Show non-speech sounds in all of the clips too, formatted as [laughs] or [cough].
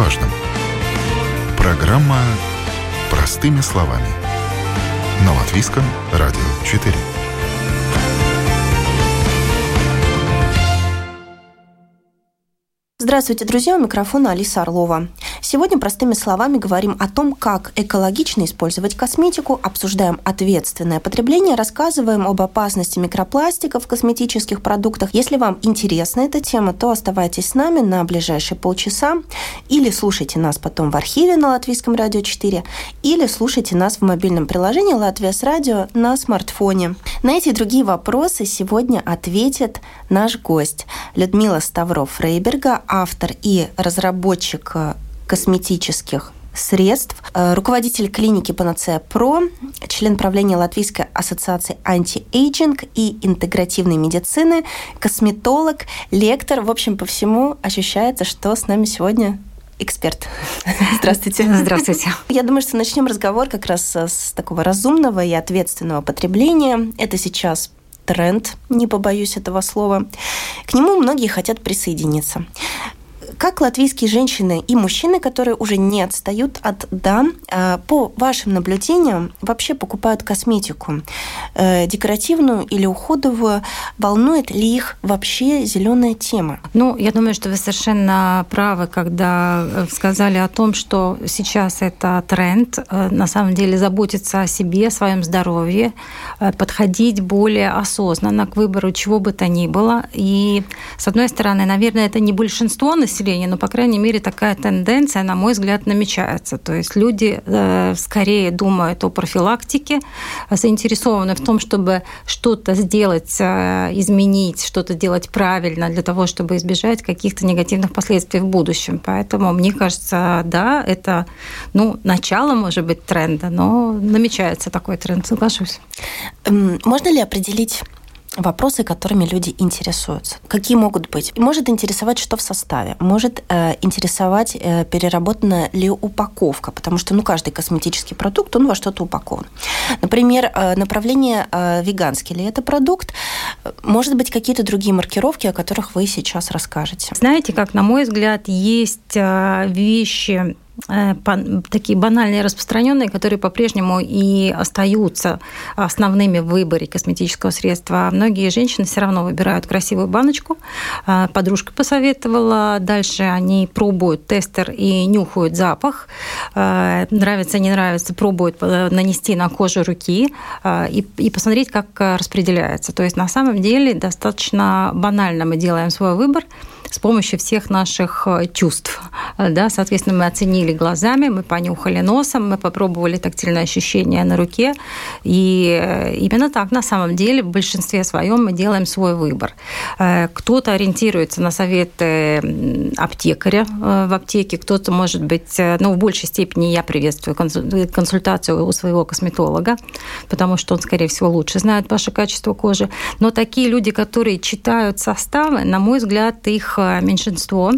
важном. Программа «Простыми словами». На Латвийском радио 4. Здравствуйте, друзья! У микрофона Алиса Орлова. Сегодня простыми словами говорим о том, как экологично использовать косметику, обсуждаем ответственное потребление, рассказываем об опасности микропластика в косметических продуктах. Если вам интересна эта тема, то оставайтесь с нами на ближайшие полчаса или слушайте нас потом в архиве на Латвийском радио 4 или слушайте нас в мобильном приложении «Latvijas Radio» на смартфоне. На эти и другие вопросы сегодня ответит наш гость Людмила Ставров-Фрейберга, автор и разработчик косметических средств, э, руководитель клиники Панацея Про, член правления Латвийской ассоциации anti-aging и интегративной медицины, косметолог, лектор. В общем, по всему ощущается, что с нами сегодня эксперт. [laughs] Здравствуйте. Здравствуйте. Я думаю, что начнем разговор как раз с такого разумного и ответственного потребления. Это сейчас тренд, не побоюсь этого слова. К нему многие хотят присоединиться. Как латвийские женщины и мужчины, которые уже не отстают от дам, э, по вашим наблюдениям вообще покупают косметику э, декоративную или уходовую? Волнует ли их вообще зеленая тема? Ну, я думаю, что вы совершенно правы, когда э, сказали о том, что сейчас это тренд, на самом деле заботиться о себе, о своем здоровье, подходить более осознанно к выбору чего бы то ни было. И, с одной стороны, наверное, это не большинство населения, населения, но, по крайней мере, такая тенденция, на мой взгляд, намечается. То есть люди э, скорее думают о профилактике, заинтересованы в том, чтобы что-то сделать, э, изменить, что-то делать правильно для того, чтобы избежать каких-то негативных последствий в будущем. Поэтому, мне кажется, да, это ну, начало, может быть, тренда, но намечается такой тренд, соглашусь. Можно ли определить вопросы, которыми люди интересуются. Какие могут быть? Может интересовать, что в составе. Может э, интересовать, э, переработана ли упаковка, потому что ну, каждый косметический продукт, он во что-то упакован. Например, э, направление э, веганский ли это продукт. Может быть, какие-то другие маркировки, о которых вы сейчас расскажете. Знаете, как, на мой взгляд, есть э, вещи, такие банальные распространенные, которые по-прежнему и остаются основными в выборе косметического средства. Многие женщины все равно выбирают красивую баночку. Э, подружка посоветовала. Дальше они пробуют тестер и нюхают запах. Э, нравится, не нравится, пробуют нанести на кожу руки и, и посмотреть, как распределяется. То есть на самом деле достаточно банально мы делаем свой выбор с помощью всех наших э, чувств. Э, да, соответственно, мы оценили глазами, мы понюхали носом, мы попробовали тактильное ощущение на руке. И э, именно так на самом деле в большинстве своем мы делаем свой выбор. Кто-то ориентируется на советы аптекаря в аптеке, кто-то, может быть, ну, в большей степени я приветствую консультацию у своего косметолога, потому что он, скорее всего, лучше знает ваше качество кожи. Но такие люди, которые читают составы, на мой взгляд, их меньшинство.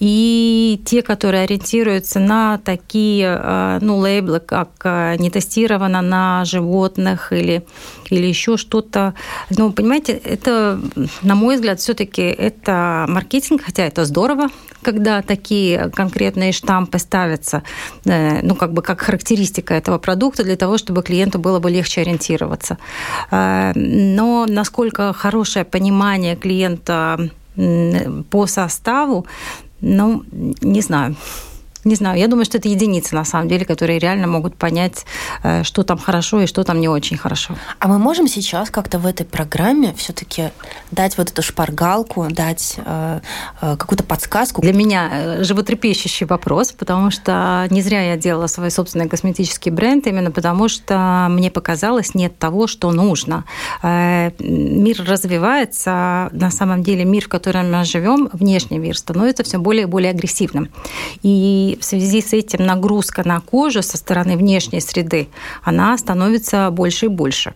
И те, которые ориентируются на такие э, ну, лейблы, как э, не тестировано на животных или, или еще что-то. Ну, понимаете, это, на мой взгляд, все-таки это маркетинг, хотя это здорово, когда такие конкретные штампы ставятся, э, ну, как бы как характеристика этого продукта для того, чтобы клиенту было бы легче ориентироваться. Но насколько хорошее понимание клиента по составу, ну, не знаю. Не знаю, я думаю, что это единицы, на самом деле, которые реально могут понять, э, что там хорошо и что там не очень хорошо. А мы можем сейчас как-то в этой программе все-таки дать вот эту шпаргалку, дать э, э, какую-то подсказку? Для меня э, животрепещущий вопрос, потому что не зря я делала свой собственный косметический бренд, именно потому что мне показалось, нет того, что нужно. Э, мир развивается, на самом деле мир, в котором мы живем, внешний мир, становится все более и более агрессивным. И в связи с этим нагрузка на кожу со стороны внешней среды, она становится больше и больше.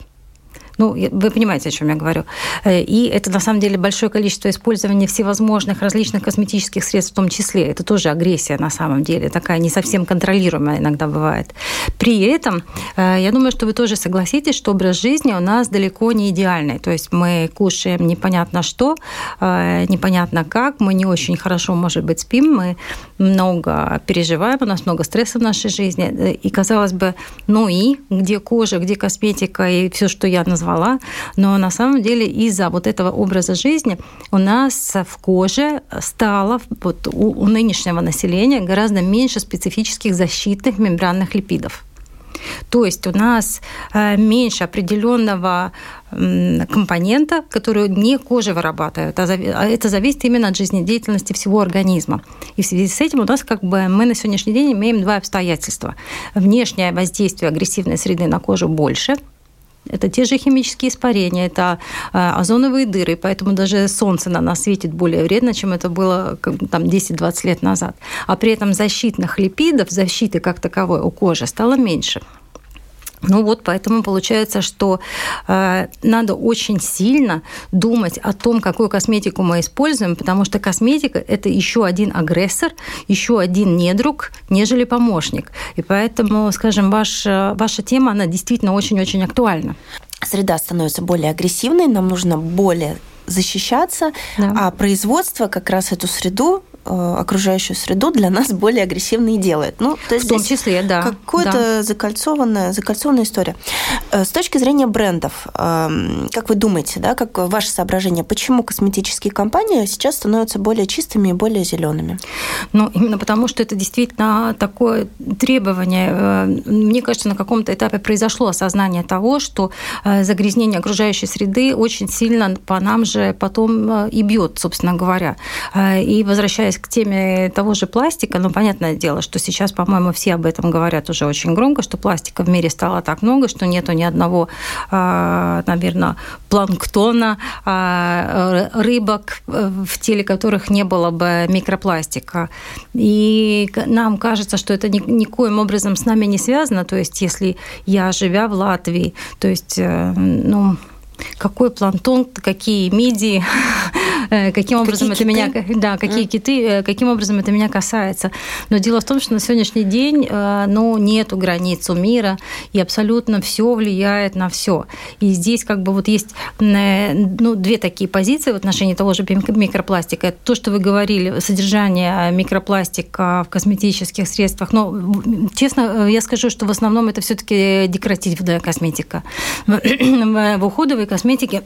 Ну, вы понимаете, о чем я говорю. Э, и это на самом деле большое количество использования всевозможных различных косметических средств в том числе. Это тоже агрессия на самом деле, такая не совсем контролируемая иногда бывает. При этом, э, я думаю, что вы тоже согласитесь, что образ жизни у нас далеко не идеальный. То есть мы кушаем непонятно что, э, непонятно как, мы не очень хорошо, может быть, спим, мы много переживаем, у нас много стресса в нашей жизни. И, казалось бы, ну и где кожа, где косметика и все, что я назвала, назвала, но на самом деле из-за вот этого образа жизни у нас в коже стало вот у, у нынешнего населения гораздо меньше специфических защитных мембранных липидов. То есть у нас э, меньше определенного компонента, который не кожа вырабатывает, а, а это зависит именно от жизнедеятельности всего организма. И в связи с этим у нас как бы мы на сегодняшний день имеем два обстоятельства. Внешнее воздействие агрессивной среды на кожу больше – это те же химические испарения, это а, озоновые дыры, поэтому даже солнце на нас светит более вредно, чем это было там, 10-20 лет назад. А при этом защитных липидов, защиты как таковой у кожи стало меньше. Ну вот, поэтому получается, что э, надо очень сильно думать о том, какую косметику мы используем, потому что косметика – это еще один агрессор, еще один недруг, нежели помощник. И поэтому, скажем, ваш, ваша тема, она действительно очень-очень актуальна. Среда становится более агрессивной, нам нужно более защищаться, да. а производство как раз эту среду Э, окружающую среду для нас более агрессивной делает. Ну, то есть в том числе, да. Какая-то да. закольцованная, закольцованная история. Э, с точки зрения брендов, эм, как вы думаете, да, как ваше соображение, почему косметические компании сейчас становятся более чистыми и более зелеными? Ну, именно потому, что это действительно такое требование. Э, мне кажется, на каком-то этапе произошло осознание того, что загрязнение окружающей среды очень сильно по нам же потом и бьет, собственно говоря. И возвращаясь возвращаясь к теме того же пластика, ну, понятное дело, что сейчас, по-моему, все об этом говорят уже очень громко, что пластика в мире стало так много, что нету ни одного, а, наверное, планктона, а, рыбок, в теле которых не было бы микропластика. И нам кажется, что это никоим образом с нами не связано. То есть, если я, живя в Латвии, то есть, э, ну, какой планктон, какие мидии, э, [laughs] каким образом какие это киты? меня, да, какие mm. киты, э, каким образом это меня касается. Но дело в том, что на сегодняшний день, э, ну, нету границ у мира, и абсолютно все влияет на все. И здесь как бы вот есть, ну, две такие позиции в отношении того же микропластика. Это то, что вы говорили, содержание микропластика в косметических средствах. Но, честно, я скажу, что в основном это все-таки декоративная косметика. В [clears throat] уходовой дешевой косметики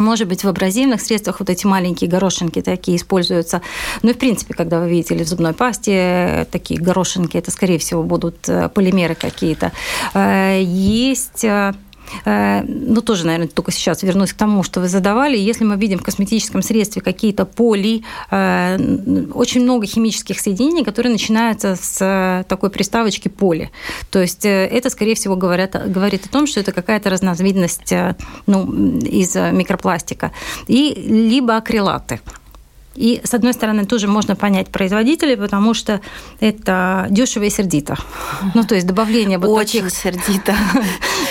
может быть, в абразивных средствах вот эти маленькие горошинки такие используются. Ну в принципе, когда вы видели в зубной пасте э, такие горошинки, это, скорее всего, будут э, полимеры какие-то. Э, есть ну, тоже, наверное, только сейчас вернусь к тому, что вы задавали. Если мы видим в косметическом средстве какие-то поли, э, очень много химических соединений, которые начинаются с э, такой приставочки поли. То есть это, скорее всего, говорят, говорит о том, что это какая-то разновидность ну, из микропластика. И либо акрилаты. И, с одной стороны, тоже можно понять производителей, потому что это дешево и сердито. Ну, то есть добавление вот Очень таких... сердито. [laughs]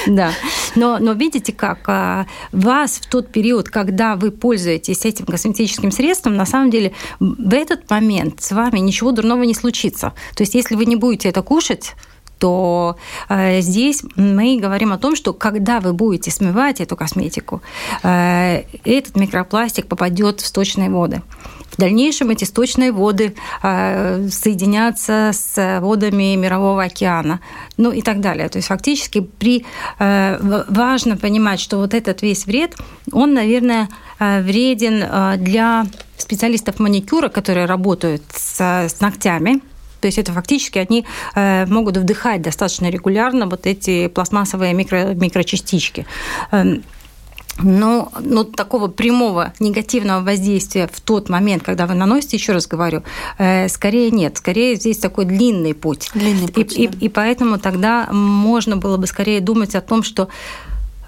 Да. Но, но видите как? А, вас в тот период, когда вы пользуетесь этим косметическим средством, на самом деле в этот момент с вами ничего дурного не случится. То есть если вы не будете это кушать, то э, здесь мы говорим о том, что когда вы будете смывать эту косметику, э, этот микропластик попадет в сточные воды. В дальнейшем эти сточные воды э, соединятся с водами Мирового океана, ну и так далее. То есть фактически при, э, важно понимать, что вот этот весь вред, он, наверное, э, вреден э, для специалистов маникюра, которые работают с, с ногтями, то есть это фактически они э, могут вдыхать достаточно регулярно вот эти пластмассовые микро, микрочастички. Эм, но, но такого прямого негативного воздействия в тот момент, когда вы наносите, еще раз говорю, э, скорее нет. Скорее здесь такой длинный путь. Длинный путь и, да. и, и поэтому тогда можно было бы скорее думать о том, что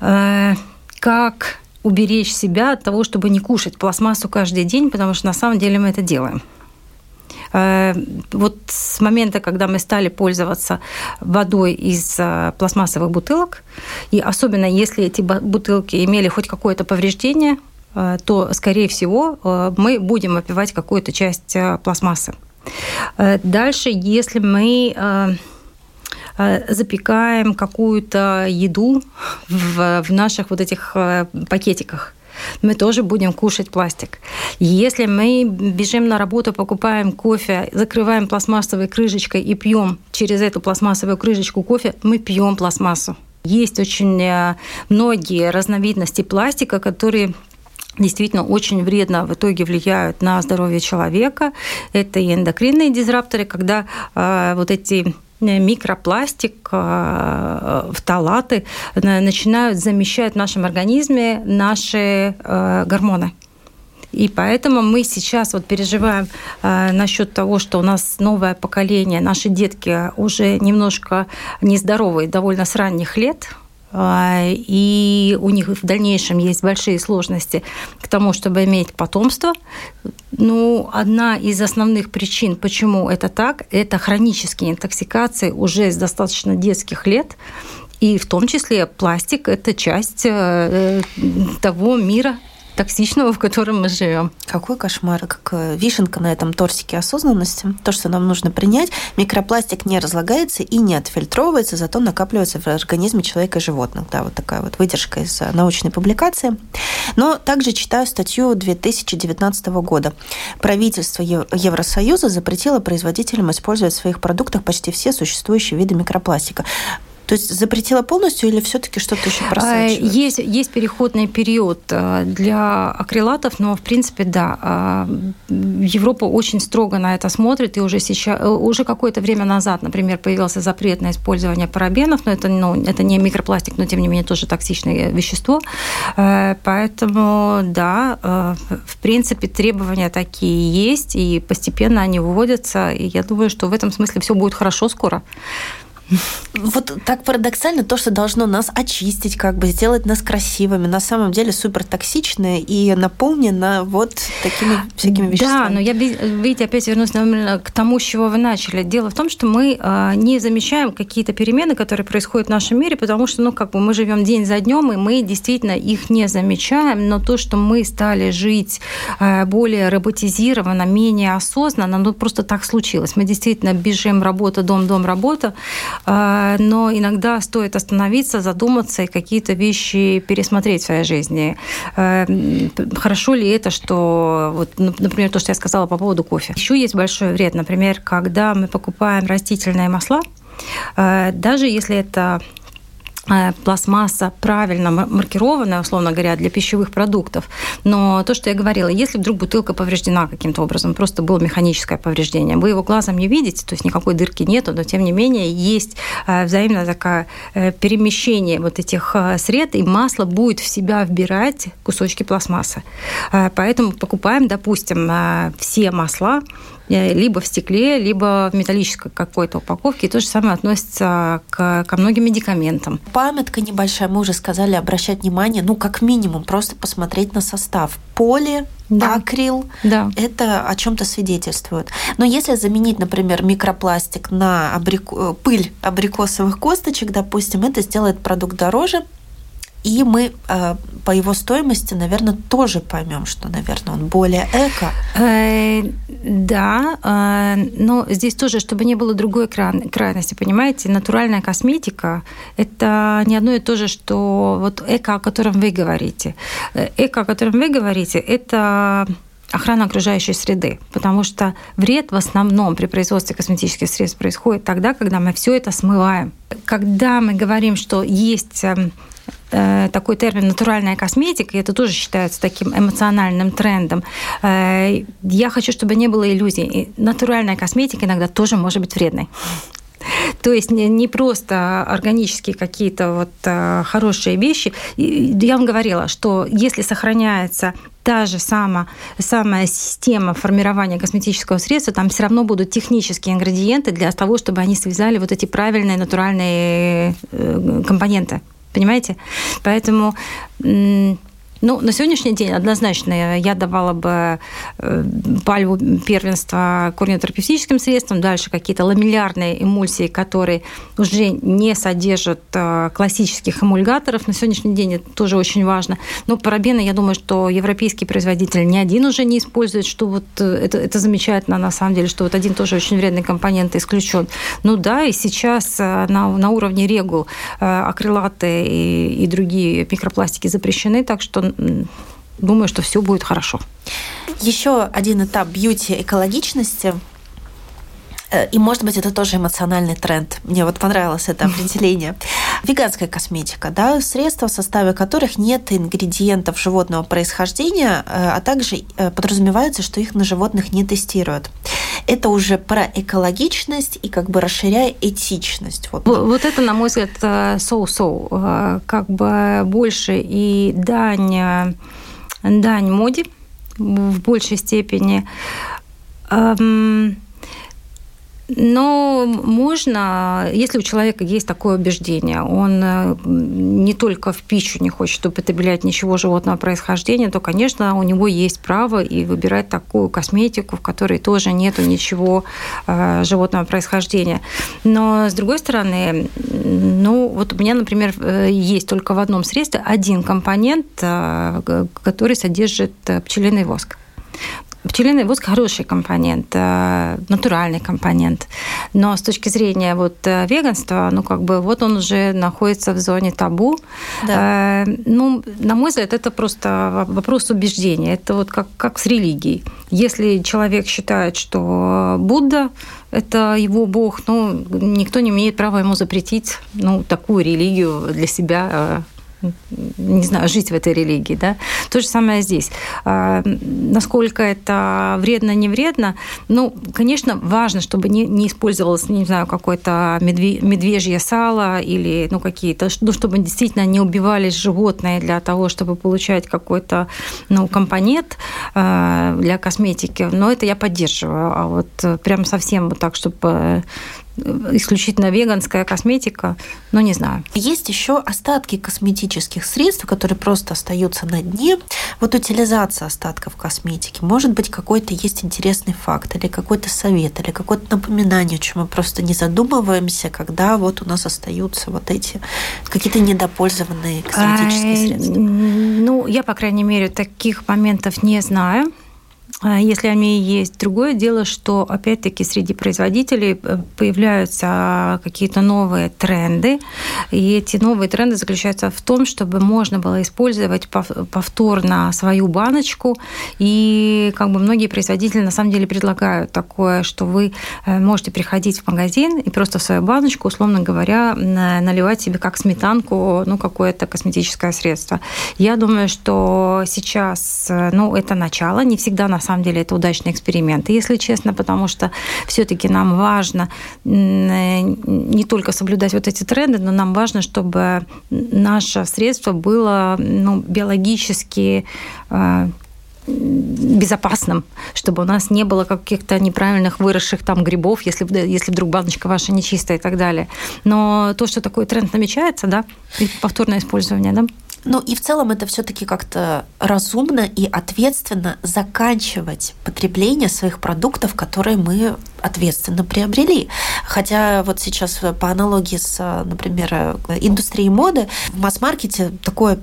э, как уберечь себя от того, чтобы не кушать пластмассу каждый день, потому что на самом деле мы это делаем. Вот с момента, когда мы стали пользоваться водой из пластмассовых бутылок, и особенно если эти бутылки имели хоть какое-то повреждение, то, скорее всего, мы будем выпивать какую-то часть пластмассы. Дальше, если мы Э, запекаем какую-то еду в, в наших вот этих э, пакетиках мы тоже будем кушать пластик. Если мы бежим на работу, покупаем кофе, закрываем пластмассовой крышечкой и пьем через эту пластмассовую крышечку кофе, мы пьем пластмассу. Есть очень э, многие разновидности пластика, которые действительно очень вредно в итоге влияют на здоровье человека. Это и эндокринные дизрапторы, когда э, вот эти микропластик, э, фталаты начинают замещать в нашем организме наши э, гормоны. И поэтому мы сейчас вот переживаем э, насчет того, что у нас новое поколение, наши детки уже немножко нездоровые довольно с ранних лет, и у них в дальнейшем есть большие сложности к тому, чтобы иметь потомство. Ну, одна из основных причин, почему это так, это хронические интоксикации уже с достаточно детских лет. И в том числе пластик – это часть э, того мира, токсичного, в котором мы живем. Какой кошмар, как э, вишенка на этом тортике осознанности. То, что нам нужно принять, микропластик не разлагается и не отфильтровывается, зато накапливается в организме человека и животных. Да, вот такая вот выдержка из э, научной публикации. Но также читаю статью 2019 года. Правительство Евросоюза запретило производителям использовать в своих продуктах почти все существующие виды микропластика. То есть запретила полностью или все-таки что-то еще просачивается? Есть, есть переходный период э, для акрилатов, но в принципе да. А, Европа очень строго на это смотрит, и уже сейчас, э, уже какое-то время назад, например, появился запрет на использование парабенов, но это, ну, это не микропластик, но тем не менее тоже токсичное вещество. Э, поэтому да, в принципе требования такие есть, и постепенно они выводятся, и я думаю, что в этом смысле все будет хорошо скоро. Вот так парадоксально то, что должно нас очистить, как бы сделать нас красивыми, на самом деле супер токсичное и наполнено вот такими всякими веществами. Да, но я, видите, опять вернусь к тому, с чего вы начали. Дело в том, что мы а, не замечаем какие-то перемены, которые происходят в нашем мире, потому что, ну, как бы мы живем день за днем, и мы действительно их не замечаем, но то, что мы стали жить а, более роботизированно, менее осознанно, ну, просто так случилось. Мы действительно бежим работа, дом, дом, работа, но иногда стоит остановиться, задуматься и какие-то вещи пересмотреть в своей жизни. А, хорошо ли это, что, вот, например, то, что я сказала по поводу кофе. Еще есть большой вред. Например, когда мы покупаем растительные масла, а, даже если это Э, пластмасса правильно маркированная, условно говоря, для пищевых продуктов. Но то, что я говорила, если вдруг бутылка повреждена каким-то образом, просто было механическое повреждение, вы его глазом не видите, то есть никакой дырки нету, но тем не менее есть э, взаимное такое э, перемещение вот этих сред, и масло будет в себя вбирать кусочки пластмассы. Поэтому покупаем, допустим, все масла Э, либо в стекле, либо в металлической какой-то упаковке. И то же самое относится к, ко многим медикаментам. Памятка небольшая, мы уже сказали, обращать внимание, ну, как минимум, просто посмотреть на состав. Поли, да. акрил, да. это о чем-то свидетельствует. Но если заменить, например, микропластик на абрико... пыль абрикосовых косточек, допустим, это сделает продукт дороже, и мы э, по его стоимости, наверное, тоже поймем, что, наверное, он более эко. Э, да, э, но здесь тоже, чтобы не было другой крайности, понимаете, натуральная косметика – это не одно и то же, что вот эко, о котором вы говорите. Э, эко, о котором вы говорите, это охрана окружающей среды, потому что вред в основном при производстве косметических средств происходит тогда, когда мы все это смываем. Когда мы говорим, что есть эм, такой термин «натуральная косметика», и это тоже считается таким эмоциональным трендом. Э, я хочу, чтобы не было иллюзий. Натуральная косметика иногда тоже может быть вредной. [laughs] То есть не, просто органические какие-то вот э, хорошие вещи. Я вам говорила, что если сохраняется та же самая, самая система формирования косметического средства, там все равно будут технические ингредиенты для того, чтобы они связали вот эти правильные натуральные компоненты. Понимаете? Поэтому Ну, на сегодняшний день однозначно я давала бы э, пальву первенства корнетерапевтическим средствам, дальше какие-то ламеллярные эмульсии, которые уже не содержат э, классических эмульгаторов. На сегодняшний день это тоже очень важно. Но парабены, я думаю, что европейские производители ни один уже не использует, что вот э, это, это замечательно на самом деле, что вот один тоже очень вредный компонент исключен. Ну да, и сейчас на, на уровне регул акрилаты и, и другие микропластики запрещены, так что думаю, что все будет хорошо. Еще один этап бьюти экологичности э, и, может быть, это тоже эмоциональный тренд. Мне вот понравилось это [laughs] определение. Веганская косметика, да, средства, в составе которых нет ингредиентов животного происхождения, э, а также э, подразумевается, что их на животных не тестируют. Это уже про экологичность и как бы расширяя этичность. Вот, вот это, на мой взгляд, соу-соу. Как бы больше и дань дань моде в большей степени. Но можно, если у человека есть такое убеждение, он э, не только в пищу не хочет употреблять ничего животного происхождения, то, конечно, у него есть право и выбирать такую косметику, в которой тоже нету ничего э, животного происхождения. Но, с другой стороны, ну, вот у меня, например, э, есть только в одном средстве один компонент, который содержит пчелиный воск. Пчелиный воск хороший компонент, э, натуральный компонент. Но с точки зрения вот э, веганства, ну как бы вот он уже находится в зоне табу. Да. Э, ну, на мой взгляд, это просто вопрос убеждения. Это вот как, как с религией. Если человек считает, что Будда это его бог, ну, никто не имеет права ему запретить ну, такую религию для себя не знаю, жить в этой религии. Да? То же самое здесь. А, насколько это вредно, не вредно, ну, конечно, важно, чтобы не, не использовалось, не знаю, какое-то медвежье сало или ну, какие-то, ну, чтобы действительно не убивались животные для того, чтобы получать какой-то ну, компонент а, для косметики. Но это я поддерживаю. А вот прям совсем вот так, чтобы исключительно веганская косметика, ну не знаю. Есть еще остатки косметических средств, которые просто остаются на дне. Вот утилизация остатков косметики. Может быть, какой-то есть интересный факт, или какой-то совет, или какое-то напоминание, о чем мы просто не задумываемся, когда вот у нас остаются вот эти какие-то недопользованные косметические средства. Ну, я, по крайней мере, таких моментов не знаю. А если они есть. Другое дело, что опять-таки среди производителей э, появляются какие-то новые тренды, и эти новые тренды заключаются в том, чтобы можно было использовать повторно свою баночку, и как бы многие производители на самом деле предлагают такое, что вы э, можете приходить в магазин и просто в свою баночку, условно говоря, наливать себе как сметанку, ну, какое-то косметическое средство. Я думаю, что сейчас, э, ну, это начало, не всегда на самом деле это удачный эксперимент. Если честно, потому что все-таки нам важно не только соблюдать вот эти тренды, но нам важно, чтобы наше средство было ну, биологически э, безопасным, чтобы у нас не было каких-то неправильных выросших там грибов, если, если вдруг баночка ваша нечистая и так далее. Но то, что такой тренд намечается, да, и повторное использование, да, ну и в целом это все-таки как-то разумно и ответственно заканчивать потребление своих продуктов, которые мы ответственно приобрели. Хотя вот сейчас по аналогии с, например, индустрией моды, в масс-маркете такое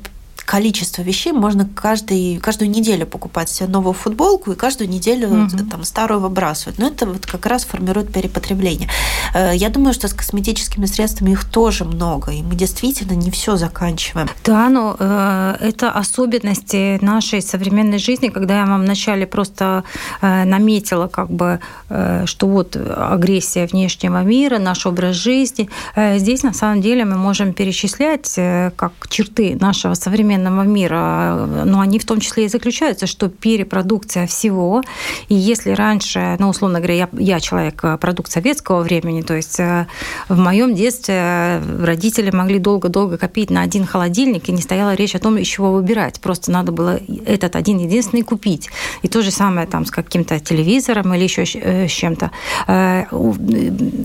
количество вещей можно каждый, каждую неделю покупать себе новую футболку и каждую неделю угу. там, старую выбрасывать. Но это вот как раз формирует перепотребление. Э, я думаю, что с косметическими средствами их тоже много, и мы действительно не все заканчиваем. Да, но э, это особенности нашей современной жизни, когда я вам вначале просто э, наметила, как бы, э, что вот агрессия внешнего мира, наш образ жизни. Э, здесь на самом деле мы можем перечислять э, как черты нашего современного современного мира, но они в том числе и заключаются, что перепродукция всего, и если раньше, ну, условно говоря, я, я человек э, продукт советского времени, то есть э, в моем детстве родители могли долго-долго копить на один холодильник, и не стояла речь о том, из чего выбирать, просто надо было этот один единственный купить. И то же самое там с каким-то телевизором или еще э, с чем-то.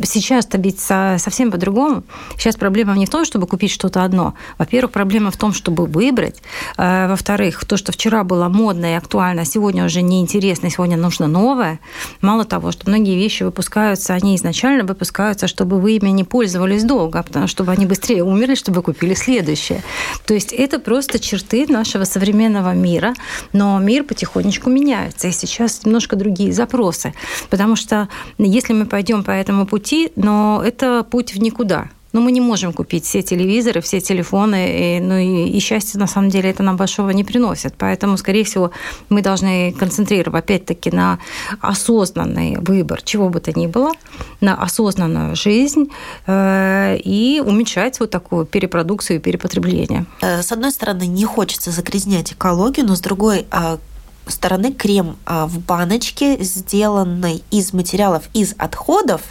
Сейчас-то ведь совсем по-другому. Сейчас проблема не в том, чтобы купить что-то одно. Во-первых, проблема в том, чтобы выбрать выбрать. Э, во-вторых, то, что вчера было модно и актуально, а сегодня уже неинтересно, сегодня нужно новое. Мало того, что многие вещи выпускаются, они изначально выпускаются, чтобы вы ими не пользовались долго, а потому чтобы они быстрее умерли, чтобы вы купили следующее. То есть это просто черты нашего современного мира, но мир потихонечку меняется, и сейчас немножко другие запросы. Потому что если мы пойдем по этому пути, но это путь в никуда. Но мы не можем купить все телевизоры, все телефоны, и, ну и, и счастье на самом деле это нам большого не приносит. Поэтому, скорее всего, мы должны концентрировать опять-таки на осознанный выбор, чего бы то ни было, на осознанную жизнь э, и уменьшать вот такую перепродукцию и перепотребление. Э, с одной стороны, не хочется загрязнять экологию, но с другой а, стороны крем а, в баночке, сделанный из материалов из отходов,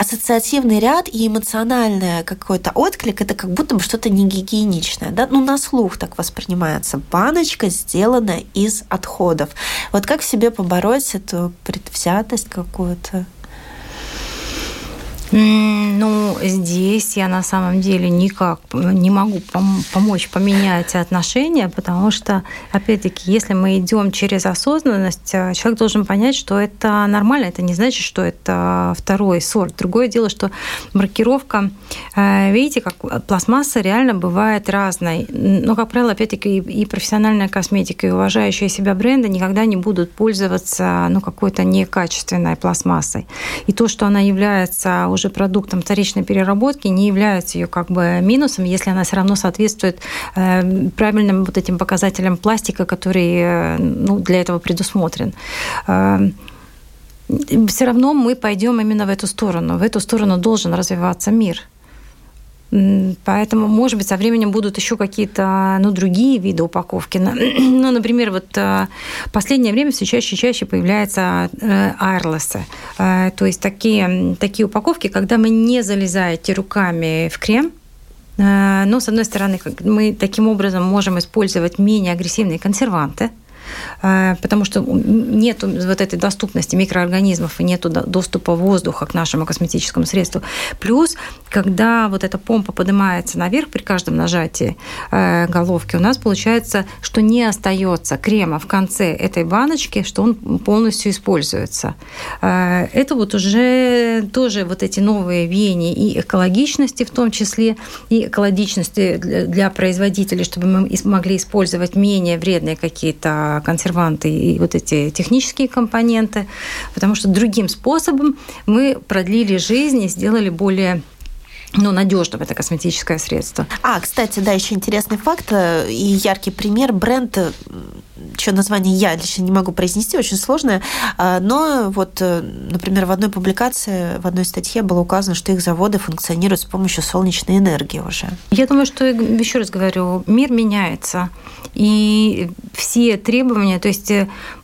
ассоциативный ряд и эмоциональный какой-то отклик, это как будто бы что-то не гигиеничное. Да? Ну, на слух так воспринимается. Баночка сделана из отходов. Вот как себе побороть эту предвзятость какую-то? Ну, здесь я на самом деле никак не могу пом- помочь поменять отношения, потому что, опять-таки, если мы идем через осознанность, э, человек должен понять, что это нормально. Это не значит, что это второй сорт. Другое дело, что маркировка, э, видите, как пластмасса реально бывает разной. Но, как правило, опять-таки, и профессиональная косметика, и уважающие себя бренды никогда не будут пользоваться ну, какой-то некачественной пластмассой. И то, что она является уже продуктом вторичной переработки, не является ее как бы минусом, если она все равно соответствует э, правильным вот этим показателям пластика, который э, ну, для этого предусмотрен э, все равно мы пойдем именно в эту сторону. В эту сторону должен развиваться мир. Поэтому, может быть, со временем будут еще какие-то ну, другие виды упаковки. [clears throat] Ну, например, вот э, в последнее время все чаще и чаще появляются айрлесы. Э, то есть такие, такие упаковки, когда мы не залезаете руками в крем, э, но, с одной стороны, мы таким образом можем использовать менее агрессивные консерванты, Э, потому что нет вот этой доступности микроорганизмов и нет доступа воздуха к нашему косметическому средству. Плюс, когда вот эта помпа поднимается наверх при каждом нажатии э, головки, у нас получается, что не остается крема в конце этой баночки, что он полностью используется. Э, это вот уже тоже вот эти новые веяния и экологичности в том числе, и экологичности для производителей, чтобы мы могли использовать менее вредные какие-то консерванты и вот эти технические компоненты, потому что другим способом мы продлили жизнь и сделали более ну, надежным это косметическое средство. А, кстати, да, еще интересный факт э, и яркий пример. Бренд, э, что название я лично не могу произнести, очень сложное, а, но вот, э, например, в одной публикации, в одной статье было указано, что их заводы функционируют с помощью солнечной энергии уже. Я думаю, что, еще раз говорю, мир меняется, и все требования, то есть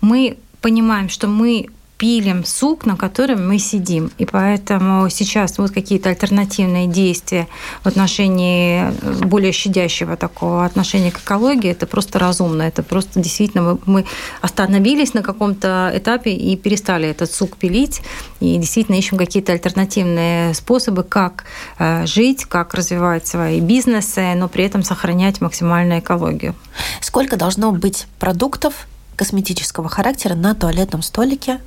мы понимаем, что мы пилим сук, на котором мы сидим. И поэтому сейчас вот какие-то альтернативные действия в отношении э, более щадящего такого отношения к экологии, это просто разумно. Это просто действительно мы остановились на каком-то этапе и перестали этот сук пилить. И действительно ищем какие-то альтернативные способы, как э, жить, как развивать свои бизнесы, но при этом сохранять максимальную экологию. Сколько должно быть продуктов косметического характера на туалетном столике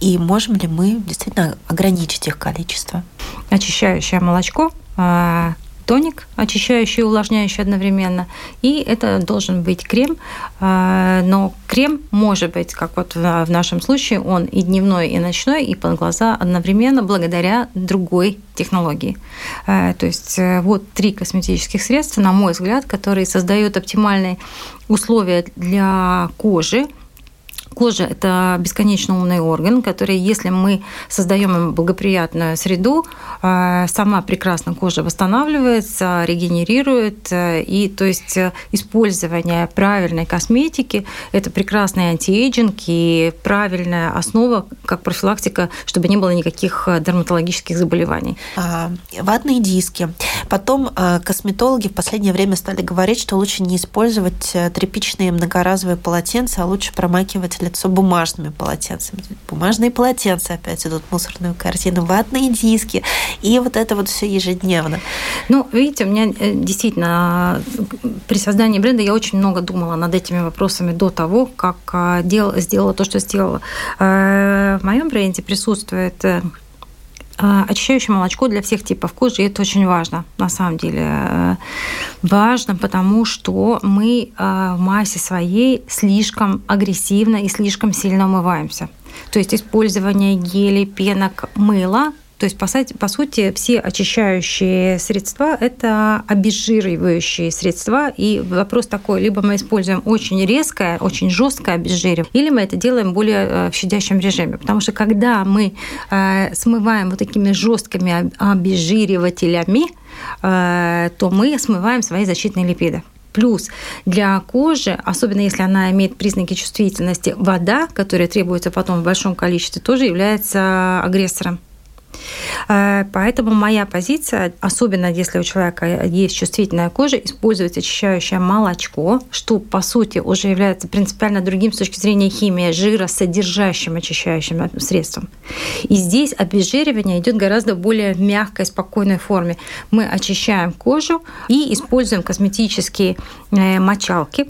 и можем ли мы действительно ограничить их количество? Очищающее молочко, а, тоник, очищающий и увлажняющий одновременно. И это должен быть крем. А, но крем может быть, как вот в нашем случае, он и дневной, и ночной, и под глаза одновременно благодаря другой технологии. А, то есть э, вот три косметических средства, на мой взгляд, которые создают оптимальные условия для кожи, Кожа – это бесконечно умный орган, который, если мы создаем ему благоприятную среду, э, сама прекрасно кожа восстанавливается, регенерирует. Э, и то есть э, использование правильной косметики – это прекрасный anti-aging и правильная основа как профилактика, чтобы не было никаких дерматологических заболеваний. А, ватные диски. Потом косметологи в последнее время стали говорить, что лучше не использовать тряпичные многоразовые полотенца, а лучше промакивать лицо бумажными полотенцами. Бумажные полотенца опять идут мусорную корзину, ватные диски, и вот это вот все ежедневно. Ну, видите, у меня э, действительно при создании бренда я очень много думала над этими вопросами до того, как а, дел, сделала то, что сделала. Э, в моем бренде присутствует э, очищающее молочко для всех типов кожи, и это очень важно, на самом деле. Важно, потому что мы в массе своей слишком агрессивно и слишком сильно умываемся. То есть использование гелей, пенок, мыла то есть, по, по сути, все очищающие средства – это обезжиривающие средства. И вопрос такой, либо мы используем очень резкое, очень жесткое обезжиривание, или мы это делаем более э, в щадящем режиме. Потому что когда мы э, смываем вот такими жесткими обезжиривателями, э, то мы смываем свои защитные липиды. Плюс для кожи, особенно если она имеет признаки чувствительности, вода, которая требуется потом в большом количестве, тоже является агрессором. Э, поэтому моя позиция, особенно если у человека есть чувствительная кожа, использовать очищающее молочко, что по сути уже является принципиально другим с точки зрения химии, жиросодержащим очищающим средством. И здесь обезжиривание идет гораздо более мягкой, спокойной форме. Мы очищаем кожу и используем косметические э, мочалки,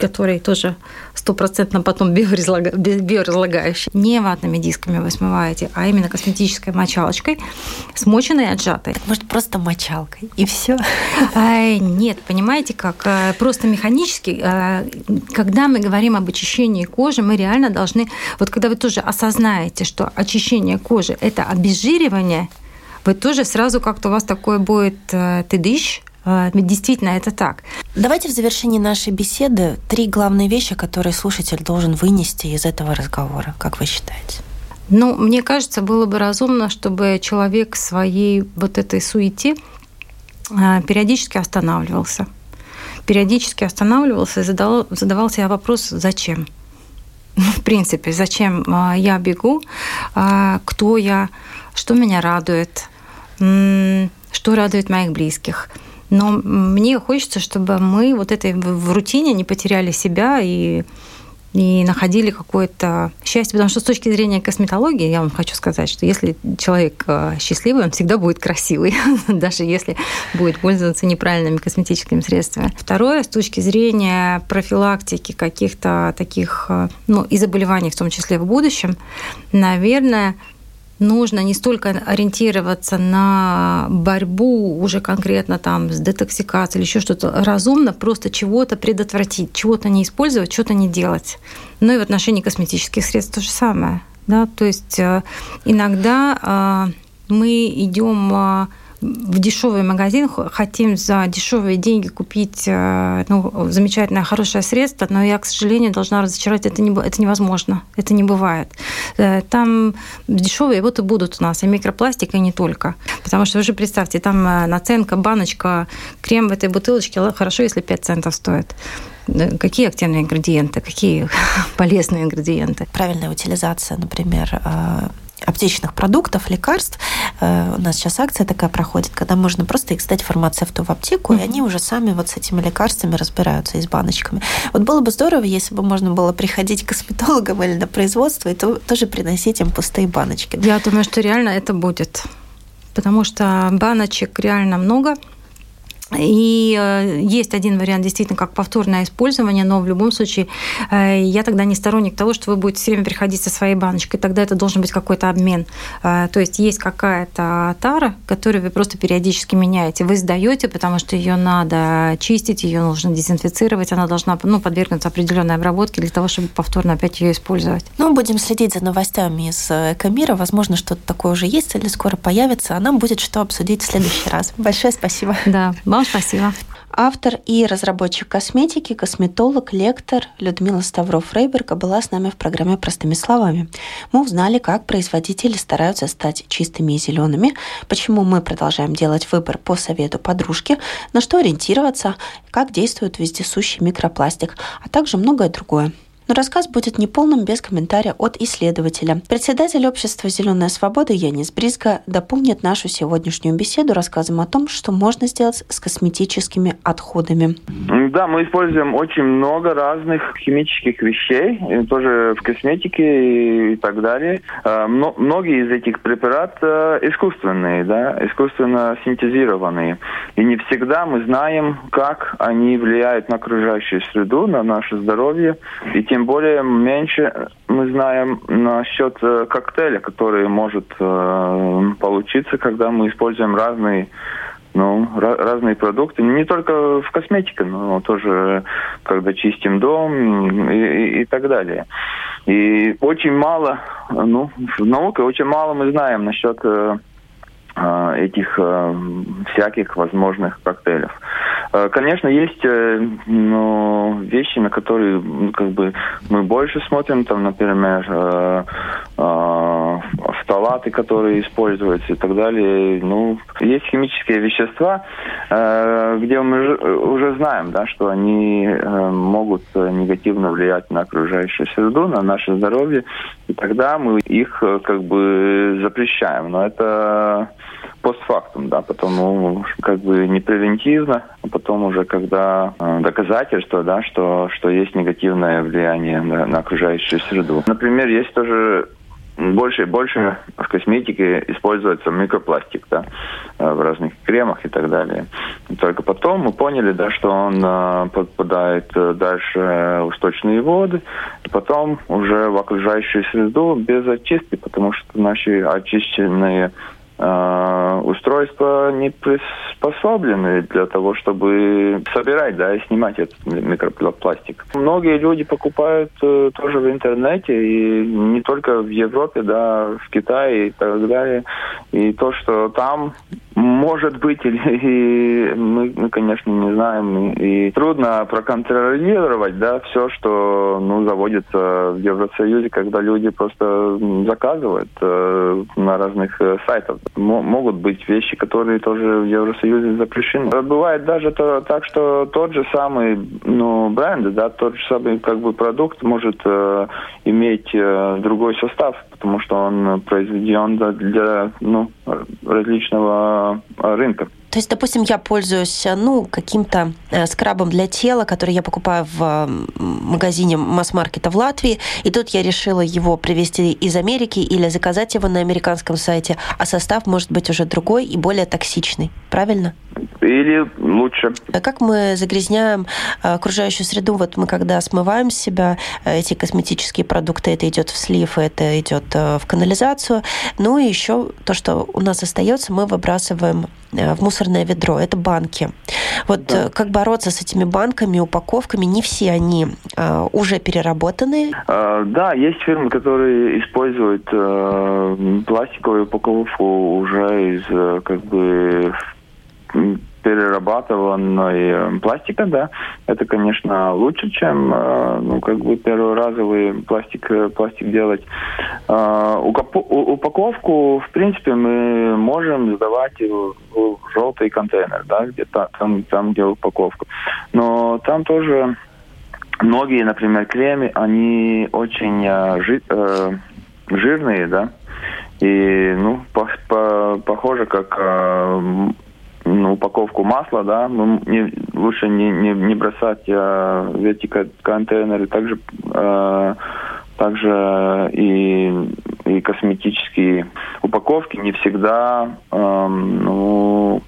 которые тоже стопроцентно потом [laughs] биоразлагающие. Не ватными дисками вы смываете, а именно косметической мочалочкой, смоченной и отжатой. Так, может, просто мочалкой, и все? [laughs] Нет, понимаете как? Э, просто механически, э, когда мы говорим об очищении кожи, мы реально должны... Вот когда вы тоже осознаете, что очищение кожи – это обезжиривание, вы тоже сразу как-то у вас такое будет э, ты дышь, а, действительно, это так. Давайте в завершении нашей беседы три главные вещи, которые слушатель должен вынести из этого разговора. Как вы считаете? Ну, мне кажется, было бы разумно, чтобы человек своей вот этой суете а, периодически останавливался. Периодически останавливался и задавал, задавал себе вопрос, зачем? Ну, в принципе, зачем а, я бегу, кто я, что меня радует, что радует моих близких – но мне хочется, чтобы мы вот этой в рутине не потеряли себя и и находили какое-то счастье. Потому что с точки зрения косметологии, я вам хочу сказать, что если человек э, счастливый, он всегда будет красивый, [laughs] даже если будет пользоваться неправильными косметическими средствами. Второе, с точки зрения профилактики каких-то таких, э, ну, и заболеваний, в том числе в будущем, наверное, нужно не столько ориентироваться на борьбу уже конкретно там с детоксикацией или еще что-то разумно, просто чего-то предотвратить, чего-то не использовать, что-то не делать. Ну и в отношении косметических средств то же самое. Да? То есть э, иногда э, мы идем э, в дешевый магазин, хотим за дешевые деньги купить э, ну, замечательное, хорошее средство, но я, к сожалению, должна разочаровать, это, не, это невозможно, это не бывает. Э, там дешевые вот и будут у нас, и микропластик, и не только. Потому что вы же представьте, там э, наценка, баночка, крем в этой бутылочке, хорошо, если 5 центов стоит какие активные ингредиенты, какие [laughs] полезные ингредиенты. Правильная утилизация, например, аптечных продуктов, лекарств. Э, у нас сейчас акция такая проходит, когда можно просто их сдать фармацевту в аптеку, mm-hmm. и они уже сами вот с этими лекарствами разбираются и с баночками. Вот было бы здорово, если бы можно было приходить к косметологам или на производство и то, тоже приносить им пустые баночки. Я думаю, что реально это будет. Потому что баночек реально много, и э, есть один вариант действительно как повторное использование, но в любом случае э, я тогда не сторонник того, что вы будете все время приходить со своей баночкой, тогда это должен быть какой-то обмен. Э, то есть есть какая-то тара, которую вы просто периодически меняете. Вы сдаете, потому что ее надо чистить, ее нужно дезинфицировать, она должна ну, подвергнуться определенной обработке для того, чтобы повторно опять ее использовать. Ну, будем следить за новостями из Экомира. Возможно, что-то такое уже есть или скоро появится, а нам будет что обсудить в следующий раз. Большое спасибо. Да, вам спасибо. Автор и разработчик косметики, косметолог, лектор Людмила Ставров-Фрейберга была с нами в программе «Простыми словами». Мы узнали, как производители стараются стать чистыми и зелеными, почему мы продолжаем делать выбор по совету подружки, на что ориентироваться, как действует вездесущий микропластик, а также многое другое. Но рассказ будет неполным без комментария от исследователя. Председатель общества «Зеленая свобода» Янис Бризга дополнит нашу сегодняшнюю беседу рассказом о том, что можно сделать с косметическими отходами. Да, мы используем очень много разных химических вещей, тоже в косметике и так далее. А, многие из этих препаратов э, искусственные, да, искусственно синтезированные. И не всегда мы знаем, как они влияют на окружающую среду, на наше здоровье. И тем более меньше мы знаем насчет э, коктейля, который может э, получиться, когда мы используем разные ну, разные продукты, не только в косметике, но тоже когда чистим дом и, и, и так далее. И очень мало, ну, в науке очень мало мы знаем насчет э этих э, всяких возможных коктейлев. Э, конечно, есть э, ну, вещи, на которые ну, как бы мы больше смотрим, там, например, э, фталаты, которые используются и так далее. Ну, есть химические вещества, где мы уже знаем, да, что они могут негативно влиять на окружающую среду, на наше здоровье, и тогда мы их как бы запрещаем. Но это постфактум, да, потому как бы не превентивно, а потом уже когда э, доказательства, да, что, что есть негативное влияние на, на окружающую среду. Например, есть тоже больше и больше в косметике используется микропластик, да, э, в разных кремах и так далее. И только потом мы поняли, да, что он э, попадает дальше в сточные воды, и потом уже в окружающую среду без очистки, потому что наши очищенные э, устройства не приспособлены для того, чтобы собирать, да, и снимать этот микропластик. Многие люди покупают э, тоже в интернете, и не только в Европе, да, в Китае и так далее. И то, что там может быть, или мы, мы, конечно, не знаем. И трудно проконтролировать, да, все, что, ну, заводится в Евросоюзе, когда люди просто заказывают э, на разных э, сайтах. М- могут быть вещи, которые тоже в Евросоюзе запрещены. Бывает даже то, так, что тот же самый, ну, бренд, да, тот же самый, как бы, продукт может э, иметь э, другой состав, потому что он произведен для, ну, различного рынка. То есть, допустим, я пользуюсь, ну, каким-то э, скрабом для тела, который я покупаю в магазине масс-маркета в Латвии, и тут я решила его привезти из Америки или заказать его на американском сайте, а состав может быть уже другой и более токсичный. Правильно? Или лучше. А как мы загрязняем э, окружающую среду? Вот мы когда смываем с себя э, эти косметические продукты, это идет в слив, это идет в канализацию. Ну и еще то, что у нас остается, мы выбрасываем в мусор мусорное ведро, это банки. Вот да. Э, как бороться с этими банками, упаковками? Не все они а, уже переработаны. А, да, есть фирмы, которые используют а, пластиковую упаковку уже из э, как бы перерабатыванной э, пластика, да, это, конечно, лучше, чем, э, ну, как бы перворазовый пластик, э, пластик делать. Упаковку, в принципе, мы можем сдавать в желтый контейнер, да, где там, там, где упаковка. Но там тоже многие, например, кремы, они очень жи, жирные, да, и, ну, по, по, похоже, как упаковку масла, да, мы не, лучше не, не, не бросать э, в эти контейнеры. Также, э, также и, и косметические упаковки не всегда э, ну,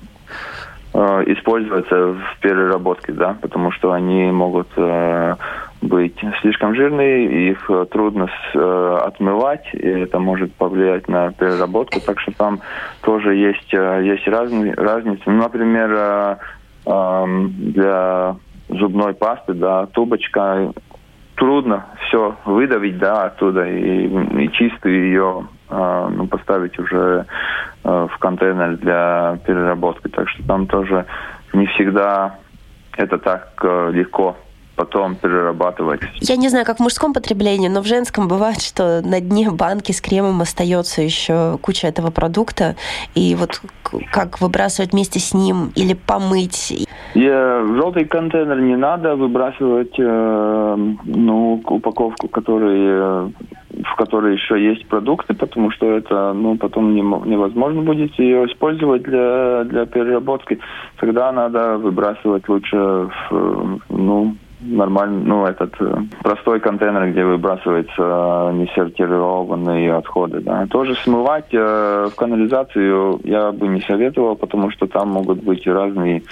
э, используются в переработке, да, потому что они могут э, быть слишком жирные, их э, трудно с, э, отмывать, и это может повлиять на переработку. Так что там тоже есть, э, есть разные, разницы. Ну, например, э, э, для зубной пасты, да, трубочка трудно все выдавить, да, оттуда и, и чистую ее э, ну, поставить уже э, в контейнер для переработки. Так что там тоже не всегда это так э, легко потом перерабатывать. Я не знаю, как в мужском потреблении, но в женском бывает, что на дне банки с кремом остается еще куча этого продукта, и вот как выбрасывать вместе с ним или помыть? И желтый контейнер не надо выбрасывать э, ну, упаковку, который, в которой еще есть продукты, потому что это ну, потом не, невозможно будет ее использовать для, для переработки. Тогда надо выбрасывать лучше в, ну, нормальный, ну, этот э, простой контейнер, где выбрасываются э, несортированные отходы, да. Тоже смывать э, в канализацию я бы не советовал, потому что там могут быть разные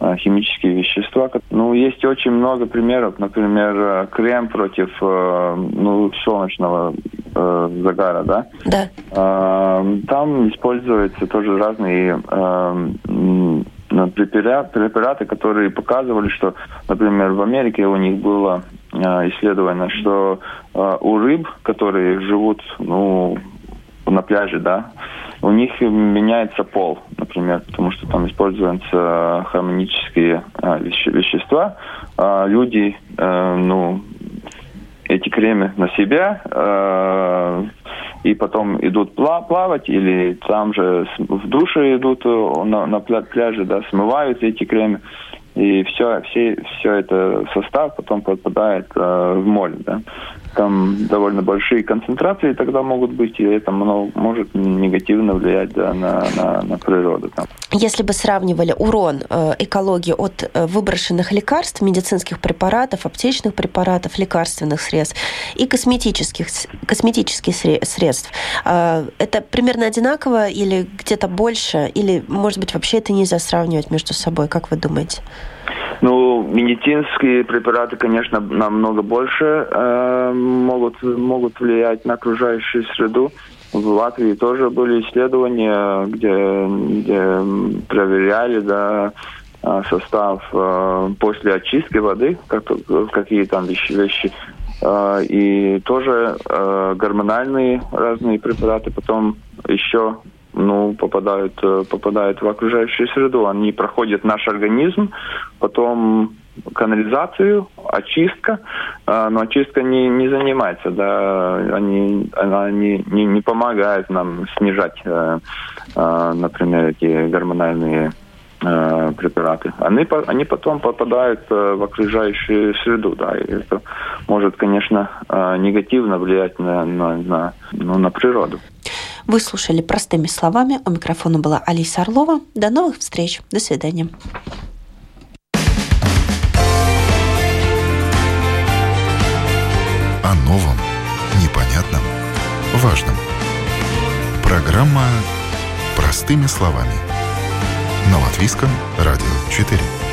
э, химические вещества. Ну, есть очень много примеров, например, э, крем против, э, ну, солнечного э, загара, да. Да. Э, там используются тоже разные э, препараты, препараты, которые показывали, что, например, в Америке у них было э, исследование, что э, у рыб, которые живут ну, на пляже, да, у них меняется пол, например, потому что там используются хармонические э, веще, вещества. А люди, э, ну, эти кремы на себя э, и потом идут плавать или там же в душе идут э, на, на пляже, да, смывают эти кремы. И все, все, все это состав потом попадает э, в море, да там довольно большие концентрации тогда могут быть, и это может негативно влиять да, на, на, на природу. Там. Если бы сравнивали урон э, экологии от э, выброшенных лекарств, медицинских препаратов, аптечных препаратов, лекарственных средств и косметических, косметических средств, э, это примерно одинаково или где-то больше, или, может быть, вообще это нельзя сравнивать между собой, как вы думаете? Ну, медицинские препараты, конечно, намного больше э, могут, могут влиять на окружающую среду. В Латвии тоже были исследования, где, где проверяли да, э, состав э, после очистки воды, как, какие там вещи, вещи э, и тоже э, гормональные разные препараты, потом еще ну, попадают, э, попадают в окружающую среду. Они проходят наш организм, потом канализацию, очистка, э, но очистка не, не занимается, да, они, она не, не, не помогает нам снижать, э, например, эти гормональные препараты. Они, они потом попадают в окружающую среду, да, и это может, конечно, негативно влиять на, на, на, ну, на природу. Вы слушали простыми словами. У микрофона была Алиса Орлова. До новых встреч. До свидания. О новом, непонятном, важном. Программа «Простыми словами». На Латвийском радио 4.